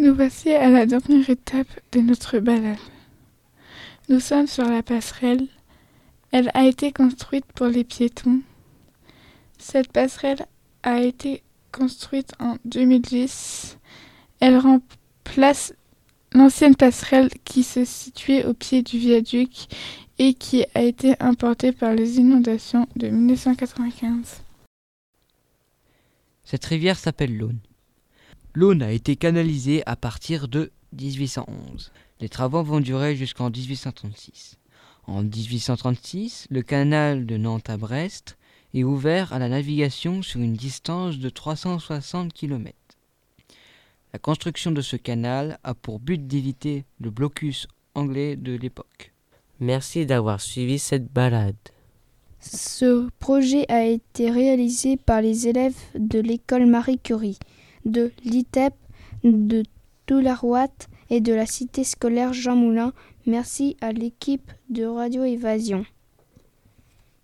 Nous voici à la dernière étape de notre balade. Nous sommes sur la passerelle. Elle a été construite pour les piétons. Cette passerelle a été construite en 2010. Elle remplace l'ancienne passerelle qui se situait au pied du viaduc et qui a été importée par les inondations de 1995. Cette rivière s'appelle l'Aune. L'Aune a été canalisée à partir de 1811. Les travaux vont durer jusqu'en 1836. En 1836, le canal de Nantes à Brest est ouvert à la navigation sur une distance de 360 km. La construction de ce canal a pour but d'éviter le blocus anglais de l'époque. Merci d'avoir suivi cette balade. Ce projet a été réalisé par les élèves de l'école Marie Curie, de l'ITEP, de Toularouat et de la cité scolaire Jean Moulin. Merci à l'équipe de Radio Évasion.